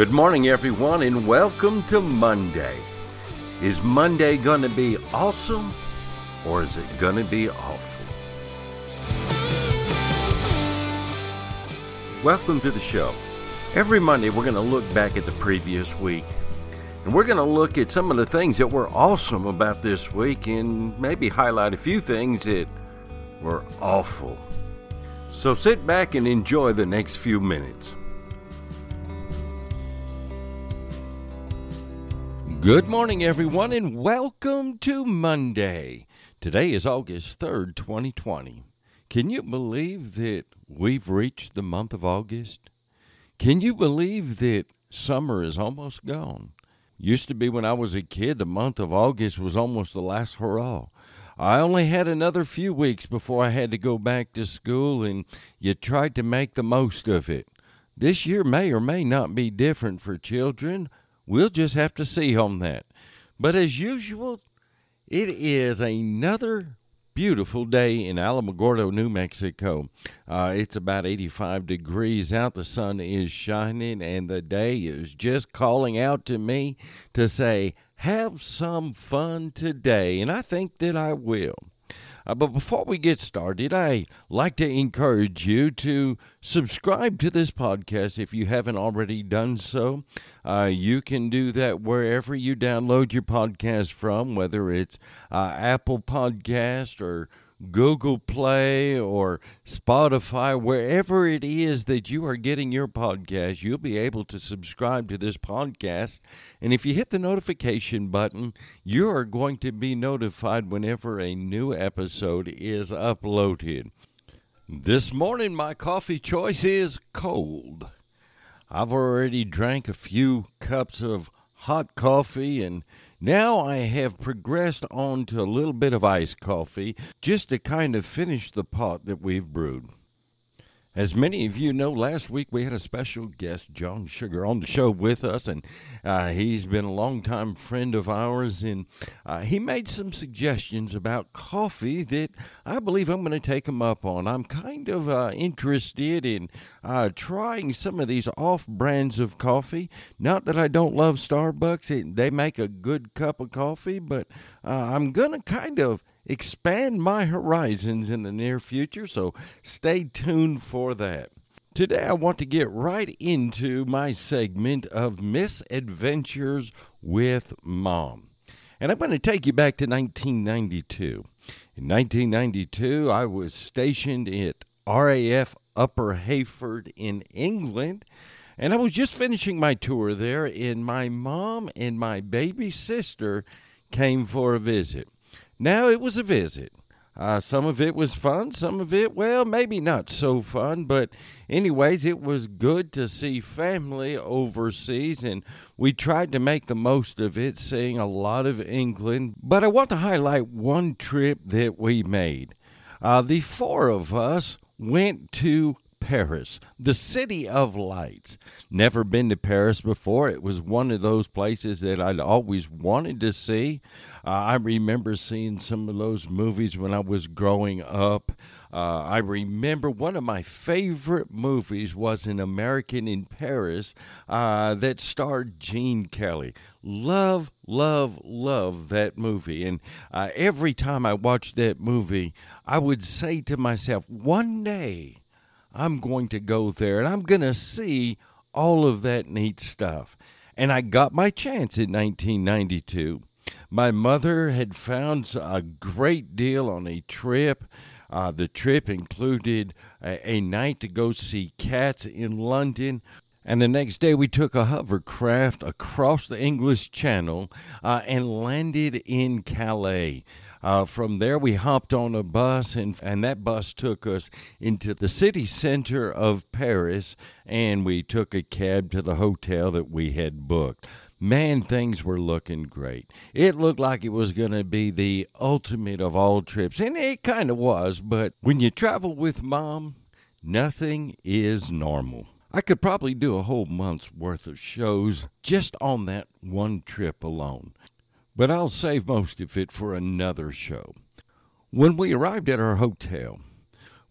Good morning, everyone, and welcome to Monday. Is Monday going to be awesome or is it going to be awful? Welcome to the show. Every Monday, we're going to look back at the previous week and we're going to look at some of the things that were awesome about this week and maybe highlight a few things that were awful. So sit back and enjoy the next few minutes. Good morning, everyone, and welcome to Monday. Today is August 3rd, 2020. Can you believe that we've reached the month of August? Can you believe that summer is almost gone? Used to be when I was a kid, the month of August was almost the last hurrah. I only had another few weeks before I had to go back to school, and you tried to make the most of it. This year may or may not be different for children. We'll just have to see on that. But as usual, it is another beautiful day in Alamogordo, New Mexico. Uh, it's about 85 degrees out. The sun is shining, and the day is just calling out to me to say, Have some fun today. And I think that I will. Uh, but before we get started, I like to encourage you to subscribe to this podcast if you haven't already done so. Uh, you can do that wherever you download your podcast from, whether it's uh, Apple Podcast or Google Play or Spotify, wherever it is that you are getting your podcast, you'll be able to subscribe to this podcast. And if you hit the notification button, you are going to be notified whenever a new episode is uploaded. This morning, my coffee choice is cold. I've already drank a few cups of hot coffee and now I have progressed on to a little bit of iced coffee just to kind of finish the pot that we've brewed. As many of you know, last week we had a special guest, John Sugar, on the show with us, and uh, he's been a longtime friend of ours. And uh, he made some suggestions about coffee that I believe I'm going to take him up on. I'm kind of uh, interested in uh, trying some of these off brands of coffee. Not that I don't love Starbucks, it, they make a good cup of coffee, but uh, I'm going to kind of expand my horizons in the near future, so stay tuned for that. Today, I want to get right into my segment of Misadventures with Mom. And I'm going to take you back to 1992. In 1992, I was stationed at RAF Upper Heyford in England. And I was just finishing my tour there, and my mom and my baby sister came for a visit. Now, it was a visit. Uh, some of it was fun, some of it, well, maybe not so fun, but anyways, it was good to see family overseas, and we tried to make the most of it, seeing a lot of England. But I want to highlight one trip that we made. Uh, the four of us went to Paris, the city of lights. Never been to Paris before. It was one of those places that I'd always wanted to see. Uh, I remember seeing some of those movies when I was growing up. Uh, I remember one of my favorite movies was An American in Paris uh, that starred Gene Kelly. Love, love, love that movie. And uh, every time I watched that movie, I would say to myself, one day I'm going to go there and I'm going to see all of that neat stuff. And I got my chance in 1992. My mother had found a great deal on a trip. Uh, the trip included a, a, night to go see cats in London. And the next day, we took a hovercraft across the English Channel uh, and landed in Calais. Uh, from there, we hopped on a bus, and, and that bus took us into the city center of Paris, and we took a cab to the hotel that we had booked man, things were looking great. It looked like it was going to be the ultimate of all trips, and it kind of was, but when you travel with mom, nothing is normal. I could probably do a whole month's worth of shows just on that one trip alone, but I'll save most of it for another show. When we arrived at our hotel,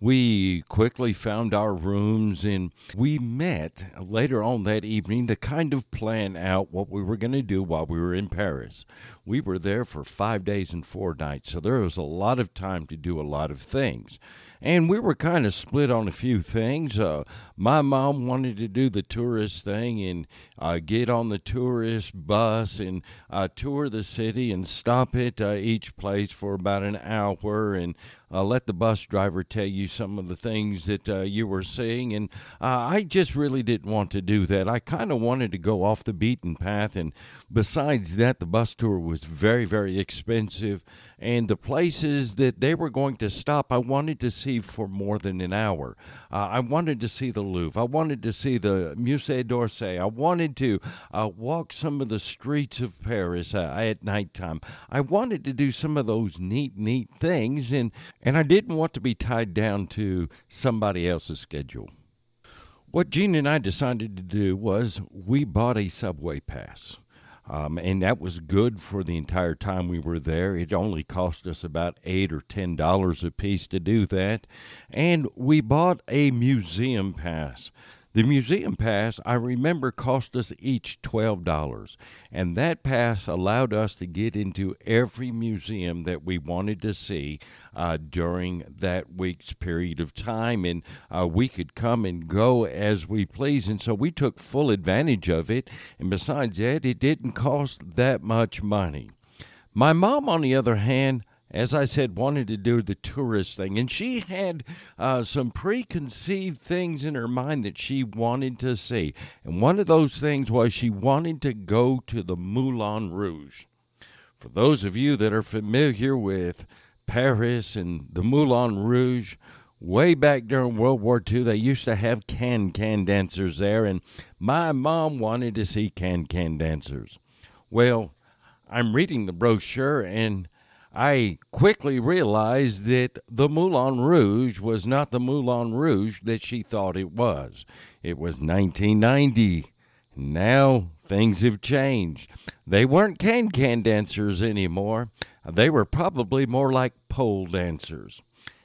we quickly found our rooms and we met later on that evening to kind of plan out what we were going to do while we were in Paris. We were there for five days and four nights, so there was a lot of time to do a lot of things and we were kind of split on a few things. Uh, my mom wanted to do the tourist thing and uh, get on the tourist bus and uh, tour the city and stop at uh, each place for about an hour and uh, let the bus driver tell you some of the things that uh, you were seeing. And I just really didn't want to do that. I kind of wanted to go off the beaten path. And besides that, the bus tour was very, very expensive and the places that they were going to stop, I wanted to see for more than an hour. Uh, I wanted to see the Louvre. I wanted to see the Musée d'Orsay. I wanted to uh, walk some of the streets of Paris uh, at nighttime. I wanted to do some of those neat, neat things, and, and I didn't want to be tied down to somebody else's schedule. What Gene and I decided to do was we bought a subway pass. Um, and that was good for the entire time we were there. It only cost us about eight or ten dollars a piece to do that, and we bought a museum pass. The museum pass, I remember, cost us each $12, and that pass allowed us to get into every museum that we wanted to see uh, during that week's period of time, and uh, we could come and go as we please. And so we took full advantage of it, and besides that, it didn't cost that much money. My mom, on the other hand, as I said, wanted to do the tourist thing. And she had uh, some preconceived things in her mind that she wanted to see. And one of those things was she wanted to go to the Moulin Rouge. For those of you that are familiar with Paris and the Moulin Rouge, way back during World War II, they used to have can can dancers there. And my mom wanted to see can can dancers. Well, I'm reading the brochure and I quickly realized that the Moulin Rouge was not the Moulin Rouge that she thought it was. It was 1990. Now things have changed. They weren't can can dancers anymore. They were probably more like pole dancers.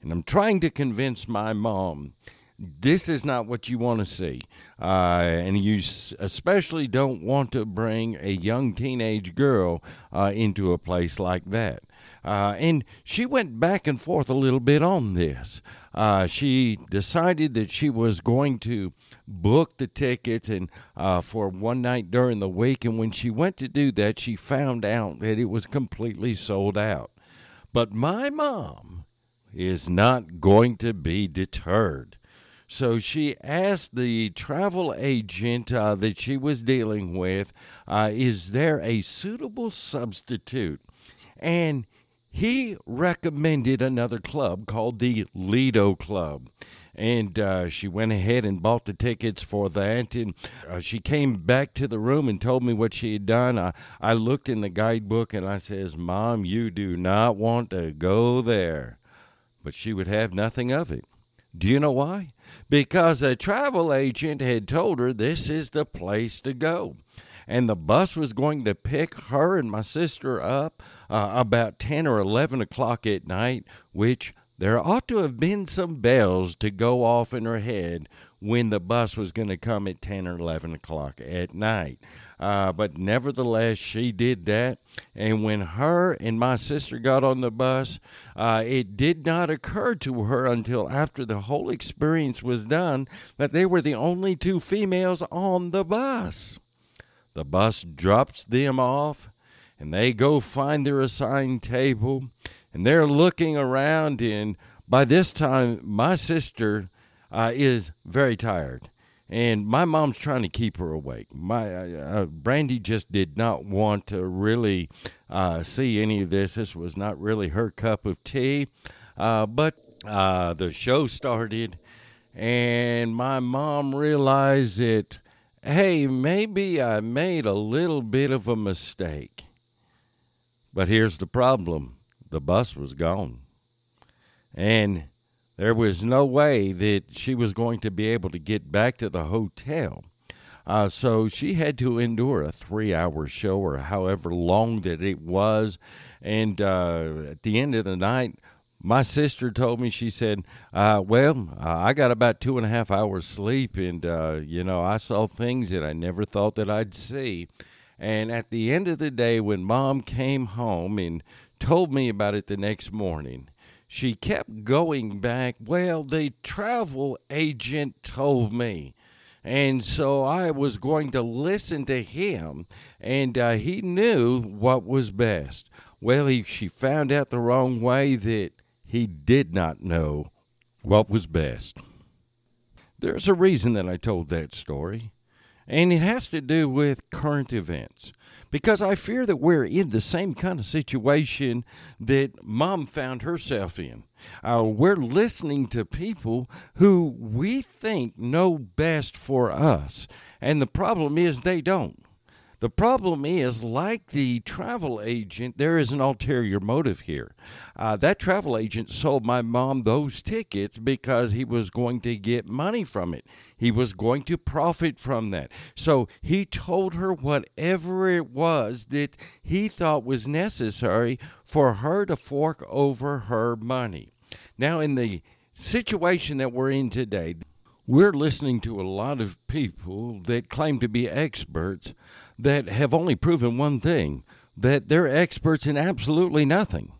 And I'm trying to convince my mom this is not what you want to see. Uh, and you especially don't want to bring a young teenage girl uh, into a place like that. Uh, and she went back and forth a little bit on this. Uh, she decided that she was going to book the tickets and uh, for one night during the week. And when she went to do that, she found out that it was completely sold out. But my mom is not going to be deterred. So she asked the travel agent uh, that she was dealing with, uh, is there a suitable substitute? And he recommended another club called the Lido Club. And uh, she went ahead and bought the tickets for that. And uh, she came back to the room and told me what she had done. I, I looked in the guidebook and I says, Mom, you do not want to go there. But she would have nothing of it. Do you know why? Because a travel agent had told her this is the place to go and the bus was going to pick her and my sister up uh, about 10 or 11 o'clock at night, which there ought to have been some bells to go off in her head when the bus was going to come at 10 or 11 o'clock at night. Uh, but nevertheless, she did that. And when her and my sister got on the bus, uh, it did not occur to her until after the whole experience was done that they were the only two females on the bus. The bus drops them off, and they go find their assigned table, and they're looking around. And by this time, my sister uh, is very tired, and my mom's trying to keep her awake. My uh, uh Brandy just did not want to really uh, see any of this. This was not really her cup of tea. Uh, but uh, the show started, and my mom realized that hey, maybe I made a little bit of a mistake. But here's the problem the bus was gone. And there was no way that she was going to be able to get back to the hotel. Uh, so she had to endure a three hour show or however long that it was. And uh, at the end of the night, my sister told me she said uh, well i got about two and a half hours sleep and uh, you know i saw things that i never thought that i'd see. And at the end of the day when mom came home and told me about it the next morning she kept going back. Well the travel agent told me. And so I was going to listen to him, and uh, he knew what was best. Well, he, she found out the wrong way that he did not know what was best. There's a reason that I told that story, and it has to do with current events because I fear that we're in the same kind of situation that mom found herself in. Uh, we're listening to people who we think know best for us, and the problem is they don't. The problem is, like the travel agent, there is an ulterior motive here. Uh, that travel agent sold my mom those tickets because he was going to get money from it. He was going to profit from that. So he told her whatever it was that he thought was necessary for her to fork over her money. Now, in the situation that we're in today, we're listening to a lot of people that claim to be experts that have only proven one thing that they're experts in absolutely nothing.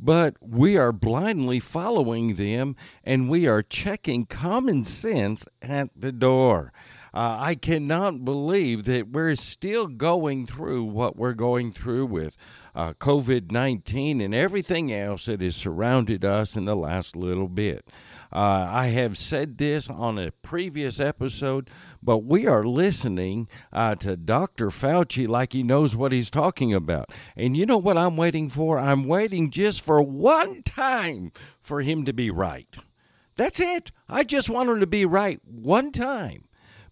But we are blindly following them and we are checking common sense at the door. Uh, I cannot believe that we're still going through what we're going through with uh, COVID 19 and everything else that has surrounded us in the last little bit. Uh, I have said this on a previous episode, but we are listening uh, to Dr. Fauci like he knows what he's talking about. And you know what I'm waiting for? I'm waiting just for one time for him to be right. That's it. I just want him to be right one time.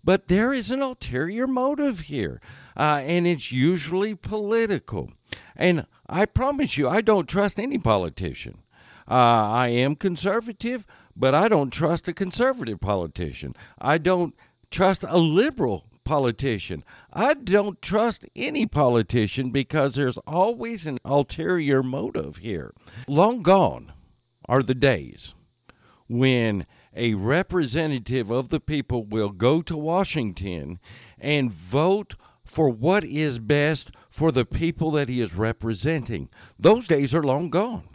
But there is an ulterior motive here, uh, and it's usually political. And I promise you, I don't trust any politician. Uh, I am conservative, but I don't trust a conservative politician. I don't trust a liberal politician. I don't trust any politician because there's always an ulterior motive here. Long gone are the days when a representative of the people will go to Washington and vote for what is best for the people that he is representing. Those days are long gone.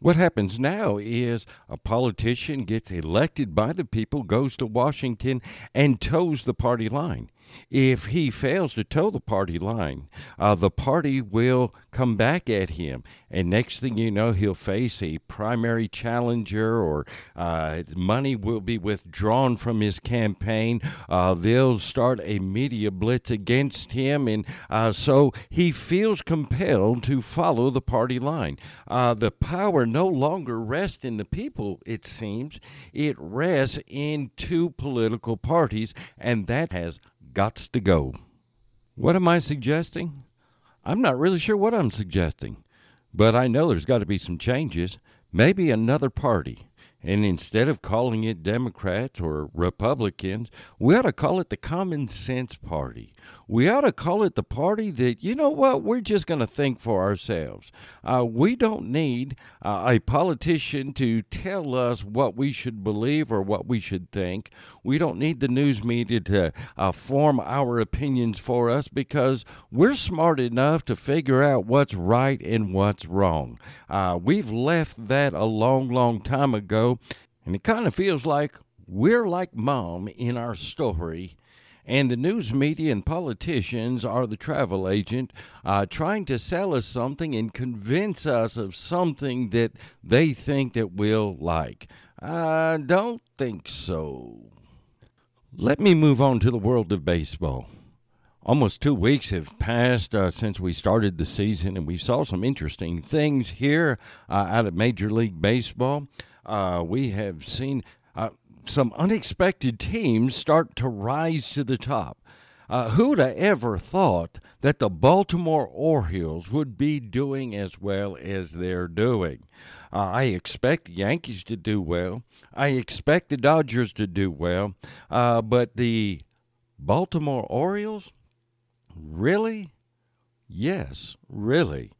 What happens now is a politician gets elected by the people, goes to Washington, and toes the party line. If he fails to toe the party line, uh, the party will come back at him. And next thing you know, he'll face a primary challenger, or uh, money will be withdrawn from his campaign. Uh, they'll start a media blitz against him. And uh, so he feels compelled to follow the party line. Uh, the power no longer rests in the people, it seems, it rests in two political parties, and that has gots to go. What am I suggesting? I'm not really sure what I'm suggesting, but I know there's got to be some changes. Maybe another party. And instead of calling it Democrats or Republicans, we ought to call it the Common Sense Party. We ought to call it the party that, you know what, we're just going to think for ourselves. Uh, we don't need uh, a politician to tell us what we should believe or what we should think. We don't need the news media to uh, form our opinions for us because we're smart enough to figure out what's right and what's wrong. Uh, we've left that a long, long time ago, and it kind of feels like we're like mom in our story and the news media and politicians are the travel agent uh, trying to sell us something and convince us of something that they think that we'll like. I don't think so. Let me move on to the world of baseball. Almost two weeks have passed uh, since we started the season, and we saw some interesting things here uh, out of Major League Baseball. Uh, we have seen uh, some unexpected teams start to rise to the top. Uh, who'd have ever thought that the Baltimore Orioles would be doing as well as they're doing? Uh, I expect the Yankees to do well. I expect the Dodgers to do well. Uh, but the Baltimore Orioles? Really? Yes, really.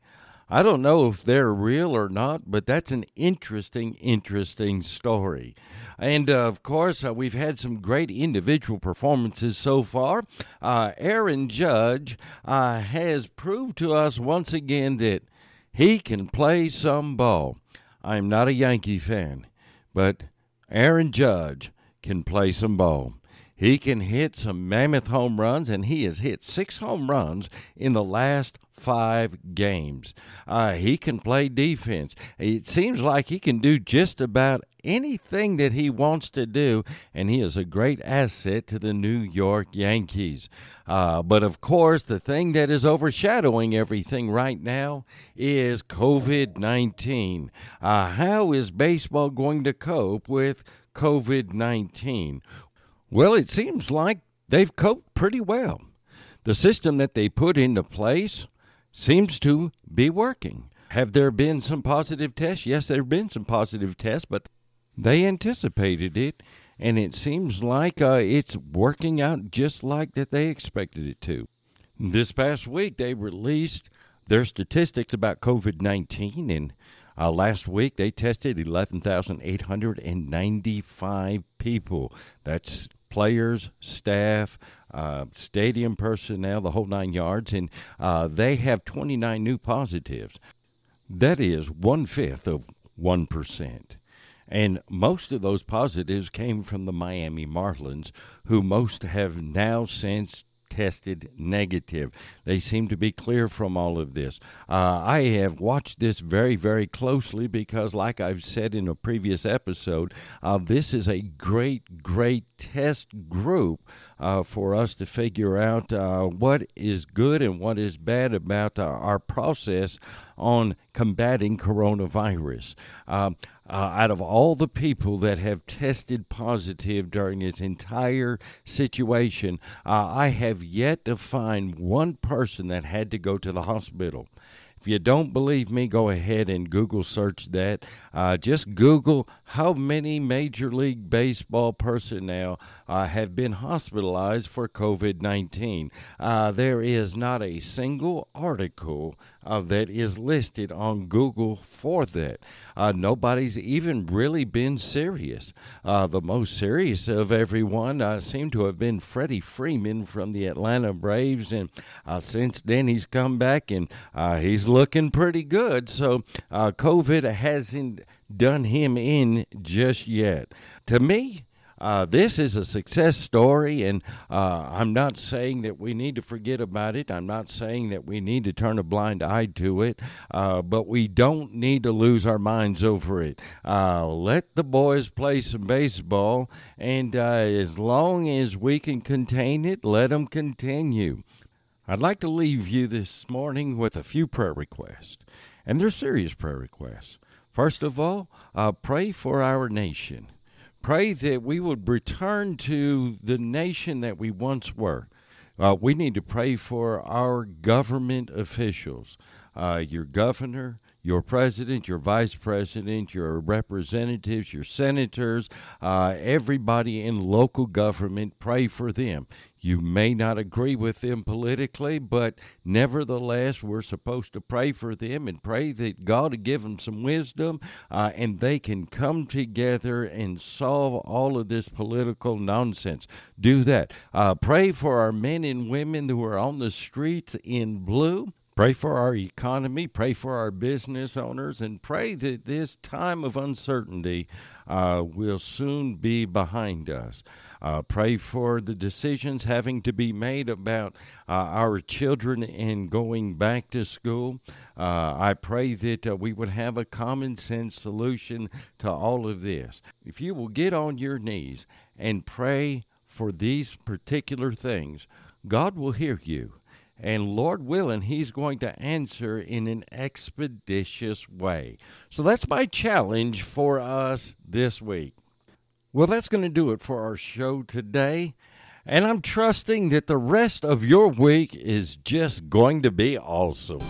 I don't know if they're real or not, but that's an interesting, interesting story. And uh, of course, uh, we've had some great individual performances so far. Uh, Aaron Judge uh, has proved to us once again that he can play some ball. I'm not a Yankee fan, but Aaron Judge can play some ball. He can hit some mammoth home runs, and he has hit six home runs in the last five games. Uh, he can play defense. It seems like he can do just about anything that he wants to do, and he is a great asset to the New York Yankees. Uh, but of course, the thing that is overshadowing everything right now is COVID 19. Uh, how is baseball going to cope with COVID 19? Well, it seems like they've coped pretty well. The system that they put into place seems to be working. Have there been some positive tests? Yes, there have been some positive tests, but they anticipated it, and it seems like uh, it's working out just like that they expected it to. This past week, they released their statistics about COVID 19, and uh, last week they tested 11,895 people. That's players, staff, uh, stadium personnel, the whole nine yards, and uh, they have 29 new positives. That is one fifth of 1%. And most of those positives came from the Miami Marlins, who most have now since tested negative. They seem to be clear from all of this. Uh, I have watched this very, very closely because, like I've said in a previous episode, uh, this is a great, great test group uh, for us to figure out uh, what is good and what is bad about uh, our process on combating coronavirus. Um, uh, out of all the people that have tested positive during this entire situation, uh, I have yet to find one person that had to go to the hospital. If you don't believe me, go ahead and Google search that. Uh, just Google how many Major League Baseball personnel uh, have been hospitalized for COVID 19. Uh, there is not a single article uh, that is listed on Google for that. Uh, nobody's even really been serious. Uh, the most serious of everyone uh, seemed to have been Freddie Freeman from the Atlanta Braves, and uh, since then he's come back and he's looking pretty good. So COVID hasn't done him in just yet. To me, uh, this is a success story, and uh, I'm not saying that we need to forget about it. I'm not saying that we need to turn a blind eye to it, uh, but we don't need to lose our minds over it. Uh, let the boys play some baseball, and uh, as long as we can contain it, let them continue. I'd like to leave you this morning with a few prayer requests, and they're serious prayer requests. First of all, uh, pray for our nation pray that we would return to the nation that we once were. Uh, we need to pray for our government officials, uh, your governor, your president, your vice president, your representatives, your senators, uh, everybody in local government, pray for them. You may not agree with them politically, but nevertheless, we're supposed to pray for them and pray that God will give them some wisdom uh, and they can come together and solve all of this political nonsense. Do that. Uh, pray for our men and women who are on the streets in blue. Pray for our economy, pray for our business owners, and pray that this time of uncertainty uh, will soon be behind us. Uh, pray for the decisions having to be made about uh, our children and going back to school. Uh, I pray that uh, we would have a common sense solution to all of this. If you will get on your knees and pray for these particular things, God will hear you. And Lord willing, He's going to answer in an expeditious way. So that's my challenge for us this week. Well, that's going to do it for our show today. And I'm trusting that the rest of your week is just going to be awesome.